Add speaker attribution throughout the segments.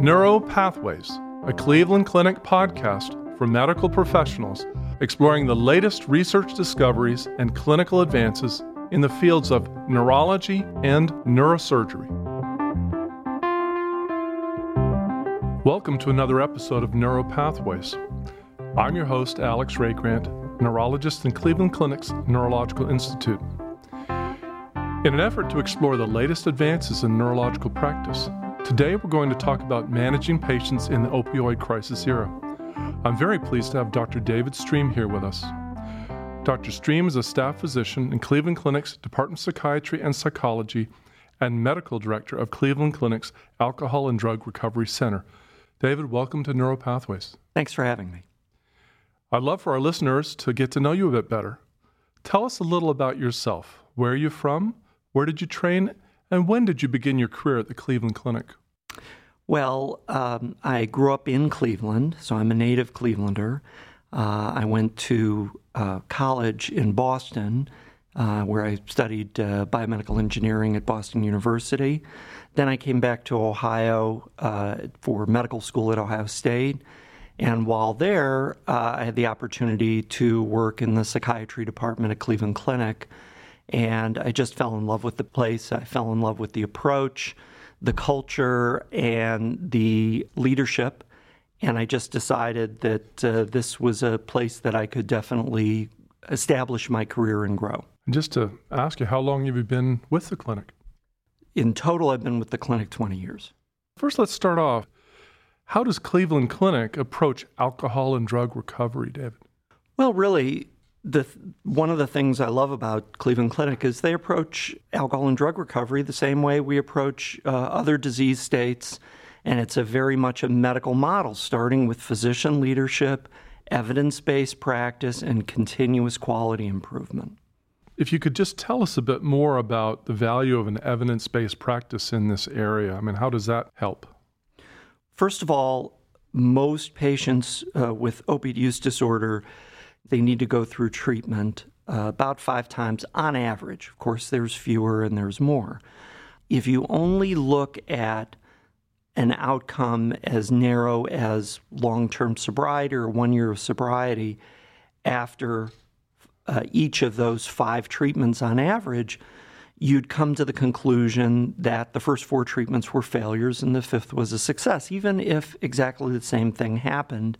Speaker 1: Neuro Pathways, a Cleveland Clinic podcast for medical professionals exploring the latest research discoveries and clinical advances in the fields of neurology and neurosurgery. Welcome to another episode of Neuro Pathways. I'm your host, Alex Rae-Grant, neurologist in Cleveland Clinic's Neurological Institute. In an effort to explore the latest advances in neurological practice, Today, we're going to talk about managing patients in the opioid crisis era. I'm very pleased to have Dr. David Streem here with us. Dr. Streem is a staff physician in Cleveland Clinic's Department of Psychiatry and Psychology and medical director of Cleveland Clinic's Alcohol and Drug Recovery Center. David, welcome to Neuropathways.
Speaker 2: Thanks for having me.
Speaker 1: I'd love for our listeners to get to know you a bit better. Tell us a little about yourself. Where are you from? Where did you train? And when did you begin your career at the Cleveland Clinic?
Speaker 2: Well, um, I grew up in Cleveland, so I'm a native Clevelander. Uh, I went to uh, college in Boston, uh, where I studied uh, biomedical engineering at Boston University. Then I came back to Ohio uh, for medical school at Ohio State. And while there, uh, I had the opportunity to work in the psychiatry department at Cleveland Clinic. And I just fell in love with the place. I fell in love with the approach the culture and the leadership. And I just decided that uh, this was a place that I could definitely establish my career and grow.
Speaker 1: And just to ask you, how long have you been with the clinic?
Speaker 2: In total, I've been with the clinic 20 years.
Speaker 1: First, let's start off. How does Cleveland Clinic approach alcohol and drug recovery, David?
Speaker 2: Well, really, the one of the things I love about Cleveland Clinic is they approach alcohol and drug recovery the same way we approach uh, other disease states, and it's a very much a medical model, starting with physician leadership, evidence-based practice, and continuous quality improvement.
Speaker 1: If you could just tell us a bit more about the value of an evidence-based practice in this area, I mean, how does that help?
Speaker 2: First of all, most patients uh, with opiate use disorder they need to go through treatment uh, about five times on average. Of course, there's fewer and there's more. If you only look at an outcome as narrow as long term sobriety or one year of sobriety after uh, each of those five treatments on average, you'd come to the conclusion that the first four treatments were failures and the fifth was a success, even if exactly the same thing happened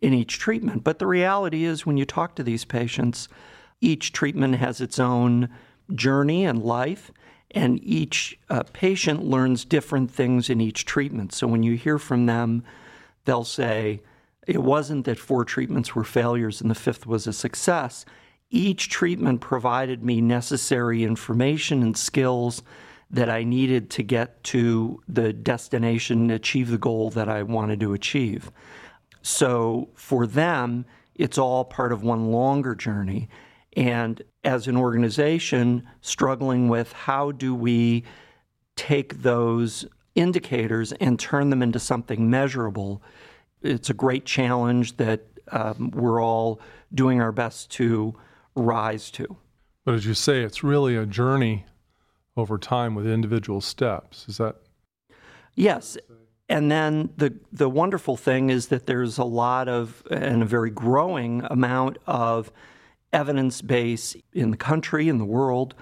Speaker 2: in each treatment. But the reality is, when you talk to these patients, each treatment has its own journey and life, and each uh, patient learns different things in each treatment. So when you hear from them, they'll say, It wasn't that four treatments were failures and the fifth was a success. Each treatment provided me necessary information and skills that I needed to get to the destination, achieve the goal that I wanted to achieve. So for them, it's all part of one longer journey. And as an organization, struggling with how do we take those indicators and turn them into something measurable, it's a great challenge that um, we're all doing our best to rise to.
Speaker 1: But as you say, it's really a journey over time with individual steps. Is that?
Speaker 2: Yes. And then the the wonderful thing is that there's a lot of and a very growing amount of evidence base in the country in the world.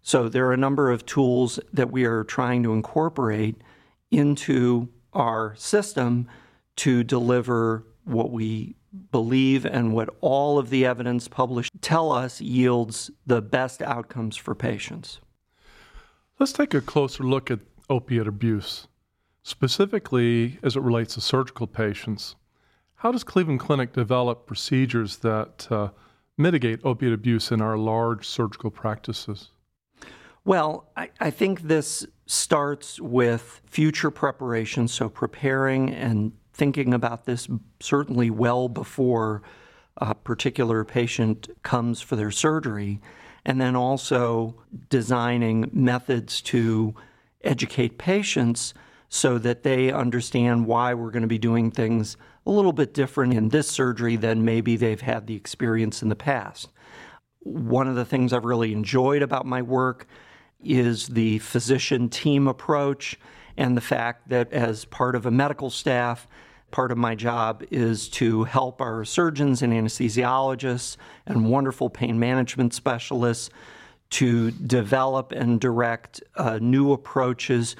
Speaker 2: So there are a number of tools that we are trying to incorporate into our system to deliver what we believe and what all of the evidence published tell us yields the best outcomes for patients.
Speaker 1: Let's take a closer look at opiate abuse. Specifically, as it relates to surgical patients, how does Cleveland Clinic develop procedures that uh, mitigate opiate abuse in our large surgical practices?
Speaker 2: Well, I, I, think this starts with future preparation, so preparing and thinking about this certainly well before a particular patient comes for their surgery, and then also designing methods to educate patients so that they understand why we're going to be doing things a little bit different in this surgery than maybe they've had the experience in the past. One of the things I've really enjoyed about my work is the physician team approach and the fact that as part of a medical staff, part of my job is to help our surgeons and anesthesiologists and wonderful pain management specialists to develop and direct uh, new approaches,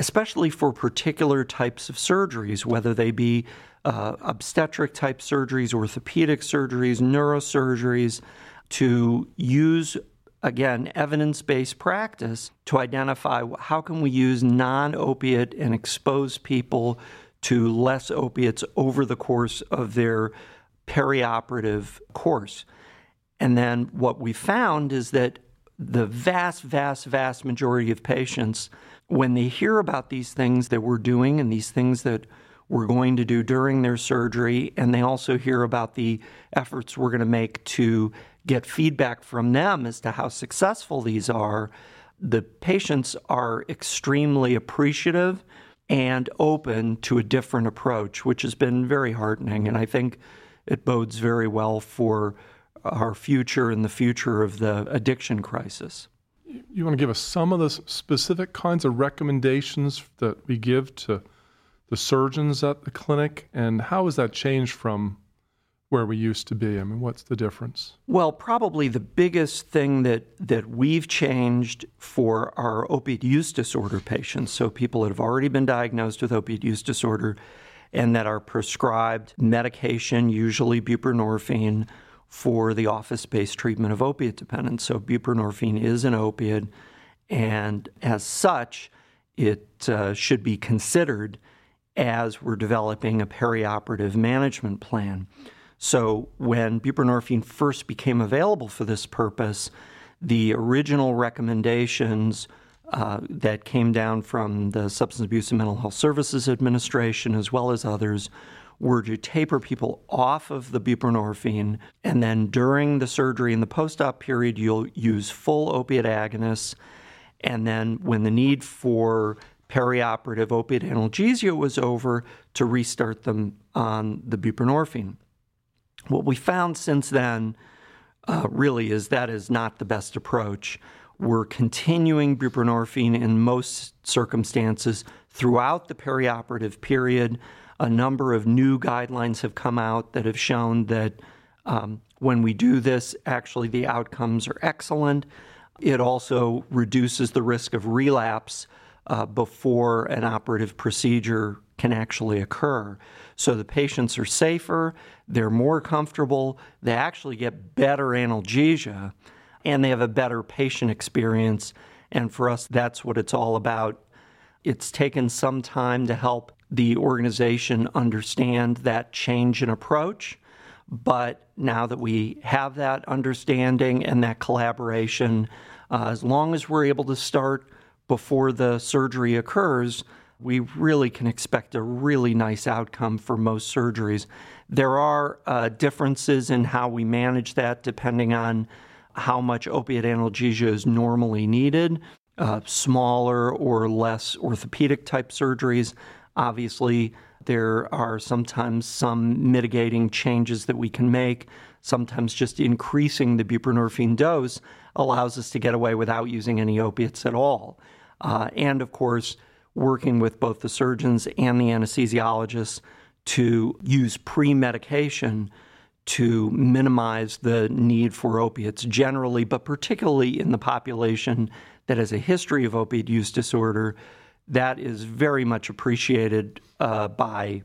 Speaker 2: especially for particular types of surgeries, whether they be uh, obstetric type surgeries, orthopedic surgeries, neurosurgeries, to use again evidence-based practice to identify how can we use non-opiate and expose people to less opiates over the course of their perioperative course. And then what we found is that the vast, vast, vast majority of patients, when they hear about these things that we're doing and these things that we're going to do during their surgery, and they also hear about the efforts we're going to make to get feedback from them as to how successful these are, the patients are extremely appreciative and open to a different approach, which has been very heartening. And I think it bodes very well for our future and the future of the addiction crisis.
Speaker 1: You want to give us some of the specific kinds of recommendations that we give to the surgeons at the clinic, and how has that changed from where we used to be? I mean, what's the difference?
Speaker 2: Well, probably the biggest thing that, that we've changed for our opiate use disorder patients, so people that have already been diagnosed with opiate use disorder and that are prescribed medication, usually buprenorphine, for the office based treatment of opiate dependence. So, buprenorphine is an opiate, and as such, it uh, should be considered as we're developing a perioperative management plan. So, when buprenorphine first became available for this purpose, the original recommendations uh, that came down from the Substance Abuse and Mental Health Services Administration, as well as others, were to taper people off of the buprenorphine, and then during the surgery in the post op period, you'll use full opiate agonists. And then, when the need for perioperative opiate analgesia was over, to restart them on the buprenorphine. What we found since then uh, really is that is not the best approach. We're continuing buprenorphine in most circumstances throughout the perioperative period a number of new guidelines have come out that have shown that um, when we do this, actually the outcomes are excellent. It also reduces the risk of relapse uh, before an operative procedure can actually occur. So the patients are safer, they're more comfortable, they actually get better analgesia, and they have a better patient experience. And for us, that's what it's all about. It's taken some time to help the organization understand that change in approach. But now that we have that understanding and that collaboration, uh, as long as we're able to start before the surgery occurs, we really can expect a really nice outcome for most surgeries. There are uh, differences in how we manage that depending on how much opiate analgesia is normally needed. Uh, smaller or less orthopedic type surgeries Obviously, there are sometimes some mitigating changes that we can make. Sometimes just increasing the buprenorphine dose allows us to get away without using any opiates at all. Uh, and of course, working with both the surgeons and the anesthesiologists to use pre medication to minimize the need for opiates generally, but particularly in the population that has a history of opiate use disorder that is very much appreciated uh, by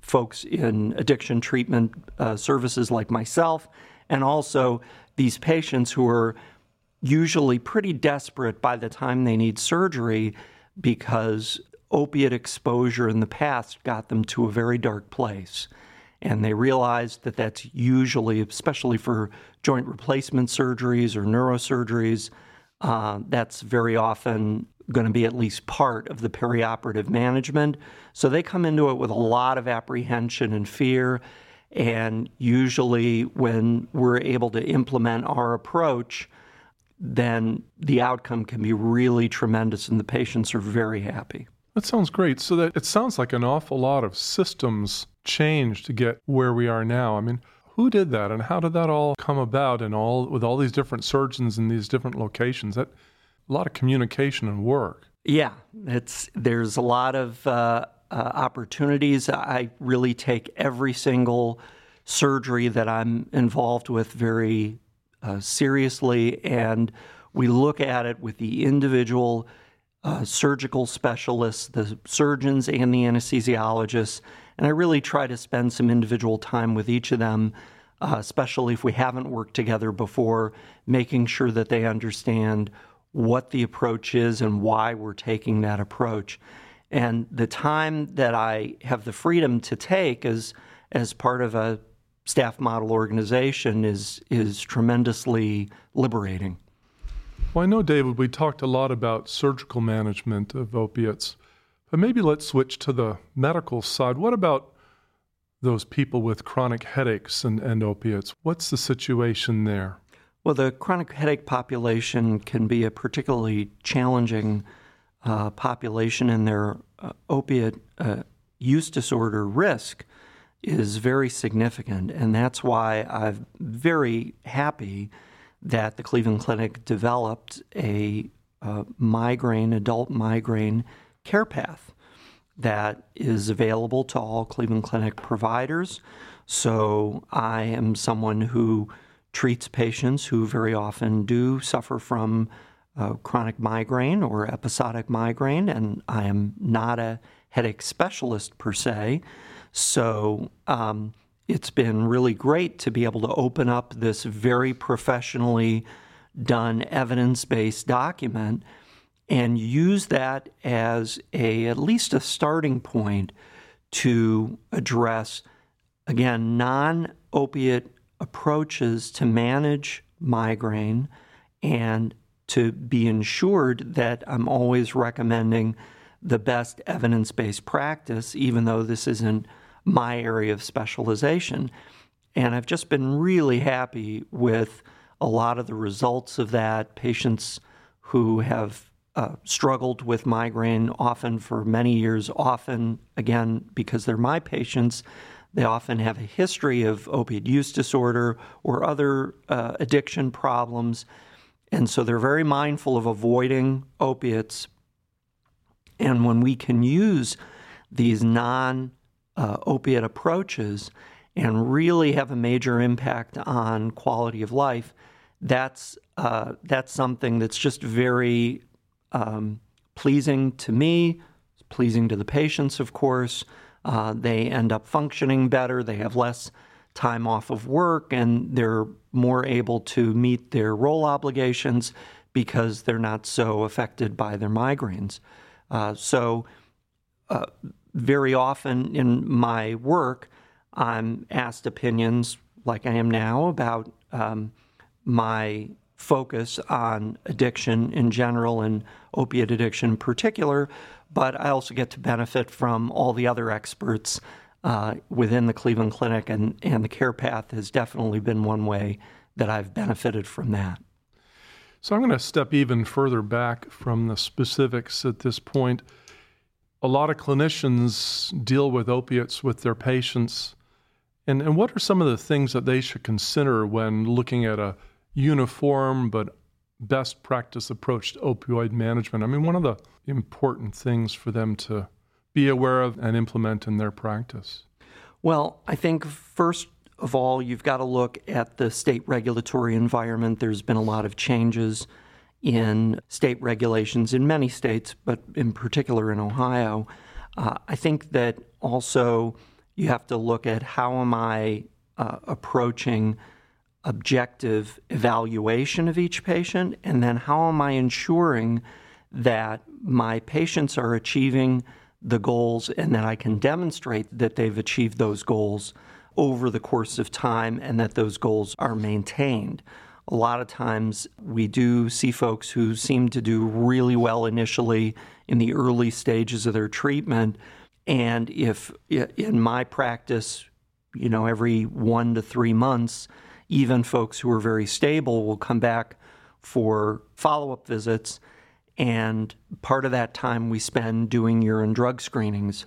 Speaker 2: folks in addiction treatment uh, services like myself, and also these patients who are usually pretty desperate by the time they need surgery because opiate exposure in the past got them to a very dark place. And they realize that that's usually, especially for joint replacement surgeries or neurosurgeries, uh, that's very often going to be at least part of the perioperative management. So they come into it with a lot of apprehension and fear. And usually, when we're able to implement our approach, then the outcome can be really tremendous and the patients are very happy.
Speaker 1: That sounds great. So that it sounds like an awful lot of systems change to get where we are now. I mean, who did that and how did that all come about and all with all these different surgeons in these different locations? That a lot of communication and work.
Speaker 2: Yeah, it's there's a lot of uh, uh, opportunities. I really take every single surgery that I'm involved with very uh, seriously, and we look at it with the individual uh, surgical specialists, the surgeons, and the anesthesiologists. And I really try to spend some individual time with each of them, uh, especially if we haven't worked together before, making sure that they understand what the approach is and why we're taking that approach. And the time that I have the freedom to take as as part of a staff model organization is is tremendously liberating.
Speaker 1: Well, I know, David, we talked a lot about surgical management of opiates, but maybe let's switch to the medical side. What about those people with chronic headaches and, and opiates? What's the situation there?
Speaker 2: Well, the chronic headache population can be a particularly challenging uh, population, and their uh, opiate uh, use disorder risk is very significant. And that's why I'm very happy that the Cleveland Clinic developed a uh, migraine, adult migraine care path that is available to all Cleveland Clinic providers. So I am someone who treats patients who very often do suffer from uh, chronic migraine or episodic migraine, and I am not a headache specialist per se. So um, it's been really great to be able to open up this very professionally done evidence based document and use that as a at least a starting point to address again non opiate approaches to manage migraine and to be ensured that I'm always recommending the best evidence based practice, even though this isn't my area of specialization. And I've just been really happy with a lot of the results of that. Patients who have uh, struggled with migraine often for many years, often, again, because they're my patients, they often have a history of opiate use disorder or other uh, addiction problems. And so they're very mindful of avoiding opiates. And when we can use these non uh, opiate approaches and really have a major impact on quality of life, that's uh, that's something that's just very um, pleasing to me, pleasing to the patients, of course. Uh, they end up functioning better. They have less time off of work, and they're more able to meet their role obligations because they're not so affected by their migraines. Uh, so, uh, very often in my work, I'm asked opinions, like I am now, about um, my focus on addiction in general and opiate addiction in particular, but I also get to benefit from all the other experts uh, within the Cleveland Clinic, and, and the care path has definitely been one way that I've benefited from that.
Speaker 1: So I'm going to step even further back from the specifics at this point a lot of clinicians deal with opiates with their patients. And, and what are some of the things that they should consider when looking at a uniform but best practice approach to opioid management? I mean, one of the important things for them to be aware of and implement in their practice?
Speaker 2: Well, I think first of all, you've got to look at the state regulatory environment. There's been a lot of changes in state regulations in many states, but in particular in Ohio. Uh, I think that also you have to look at how am I uh, approaching objective evaluation of each patient, and then how am I ensuring that my patients are achieving the goals and that I can demonstrate that they've achieved those goals over the course of time and that those goals are maintained a lot of times we do see folks who seem to do really well initially in the early stages of their treatment. And if in my practice, you know, every one to three months, even folks who are very stable will come back for follow up visits. And part of that time we spend doing urine drug screenings.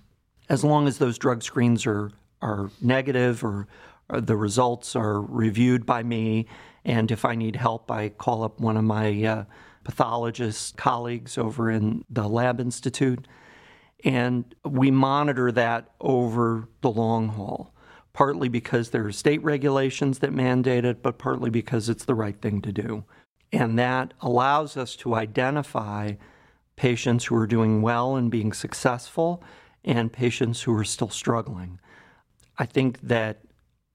Speaker 2: As long as those drug screens are, are negative or, or the results are reviewed by me and if I need help, I call up one of my uh, pathologists, colleagues over in the Lab Institute. And we monitor that over the long haul, partly because there are state regulations that mandate it, but partly because it's the right thing to do. And that allows us to identify patients who are doing well and being successful and patients who are still struggling. I think that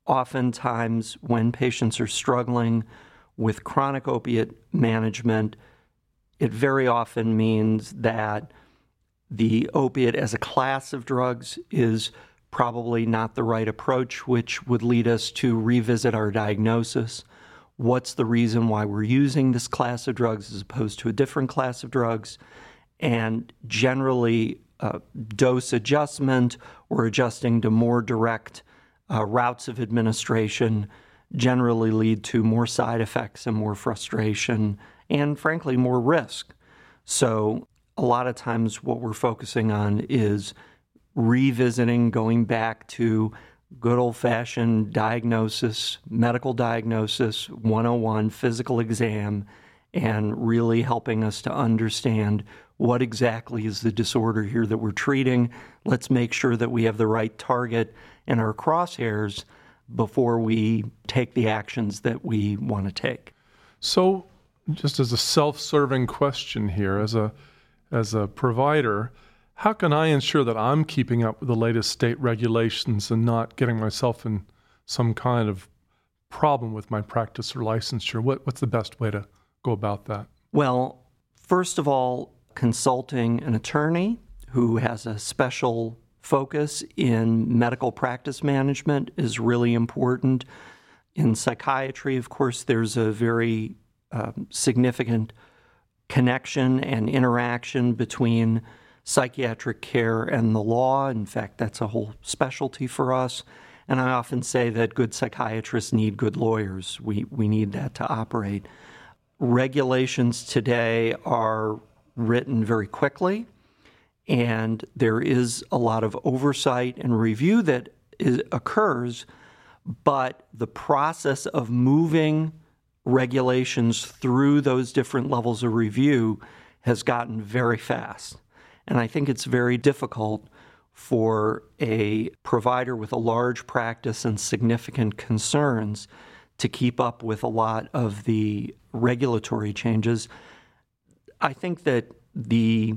Speaker 2: oftentimes when patients are struggling with chronic opiate management, it very often means that the opiate as a class of drugs is probably not the right approach, which would lead us to revisit our diagnosis. What's the reason why we're using this class of drugs as opposed to a different class of drugs? And generally, uh, dose adjustment or adjusting to more direct uh, routes of administration generally lead to more side effects and more frustration and, frankly, more risk. So, a lot of times, what we're focusing on is revisiting, going back to good old fashioned diagnosis, medical diagnosis, 101, physical exam, and really helping us to understand what exactly is the disorder here that we're treating. Let's make sure that we have the right target in our crosshairs before we take the actions that we want to take.
Speaker 1: So, just as a self-serving question here, as a as a provider, how can I ensure that I'm keeping up with the latest state regulations and not getting myself in some kind of problem with my practice or licensure? What, what's the best way to go about that?
Speaker 2: Well, first of all, consulting an attorney who has a special focus in medical practice management is really important. In psychiatry, of course, there's a very um, significant connection and interaction between psychiatric care and the law. In fact, that's a whole specialty for us. And I often say that good psychiatrists need good lawyers. We, we need that to operate. Regulations today are written very quickly, and there is a lot of oversight and review that is, occurs, but the process of moving regulations through those different levels of review has gotten very fast. And I think it's very difficult for a provider with a large practice and significant concerns to keep up with a lot of the regulatory changes. I think that the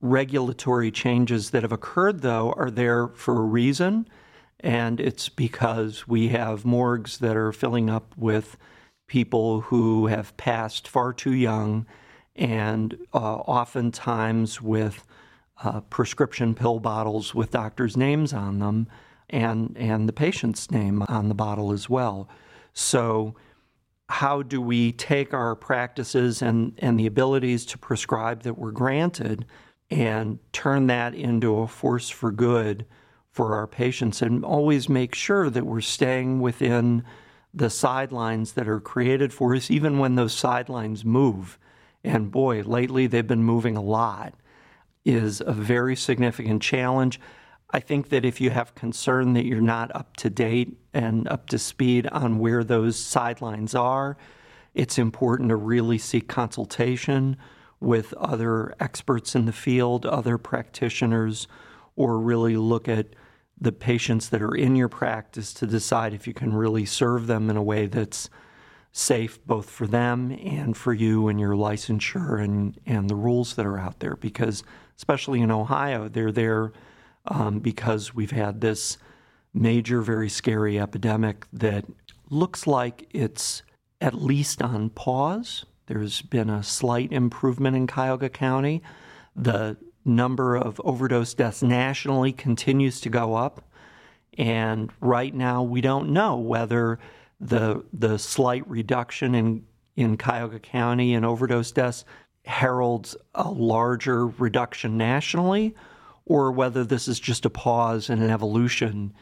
Speaker 2: regulatory changes that have occurred, though, are there for a reason. And it's because we have morgues that are filling up with people who have passed far too young and uh, oftentimes with uh, prescription pill bottles with doctors' names on them and, and the patient's name on the bottle as well. So, how do we take our practices and, and the abilities to prescribe that were granted and turn that into a force for good for our patients and always make sure that we're staying within the sidelines that are created for us, even when those sidelines move. And boy, lately they've been moving a lot, is a very significant challenge. I think that if you have concern that you're not up to date and up to speed on where those sidelines are, it's important to really seek consultation with other experts in the field, other practitioners, or really look at the patients that are in your practice to decide if you can really serve them in a way that's safe both for them and for you and your licensure and, and the rules that are out there. Because, especially in Ohio, they're there um, because we've had this major, very scary epidemic that looks like it's at least on pause. There's been a slight improvement in Cuyahoga County. The number of overdose deaths nationally continues to go up. And right now, we don't know whether the, the slight reduction in, in Cuyahoga County in overdose deaths heralds a larger reduction nationally or whether this is just a pause and an evolution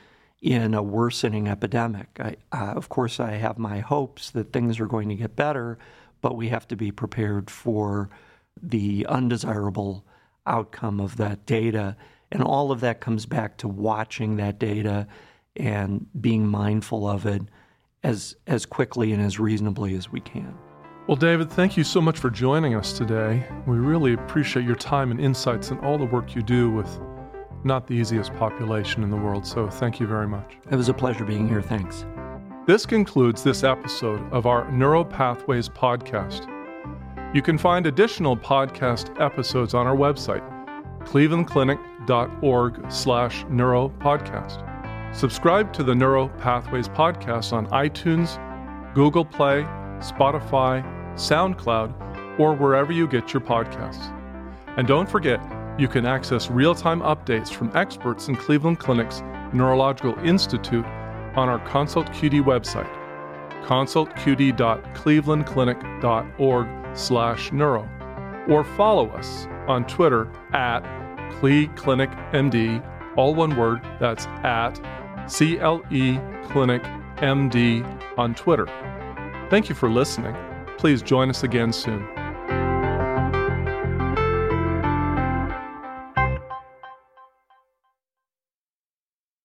Speaker 2: in a worsening epidemic. I, uh, of course, I have my hopes that things are going to get better, but we have to be prepared for the undesirable outcome of that data. And all of that comes back to watching that data and being mindful of it as, as quickly and as reasonably as we can.
Speaker 1: Well, David, thank you so much for joining us today. We really appreciate your time and insights and all the work you do with not the easiest population in the world. So thank you very much.
Speaker 2: It was a pleasure being here. Thanks.
Speaker 1: This concludes this episode of our Neuropathways podcast. You can find additional podcast episodes on our website, clevelandclinic.org slash neuropodcast. Subscribe to the Neuropathways podcast on iTunes, Google Play, Spotify, SoundCloud, or wherever you get your podcasts. And don't forget, you can access real time updates from experts in Cleveland Clinic's Neurological Institute on our Consult QD website, consultqd.clevelandclinic.org slash neuro, or follow us on Twitter at CleClinicMD, all one word, that's at CLE Clinic MD on Twitter. Thank you for listening. Please join us again soon.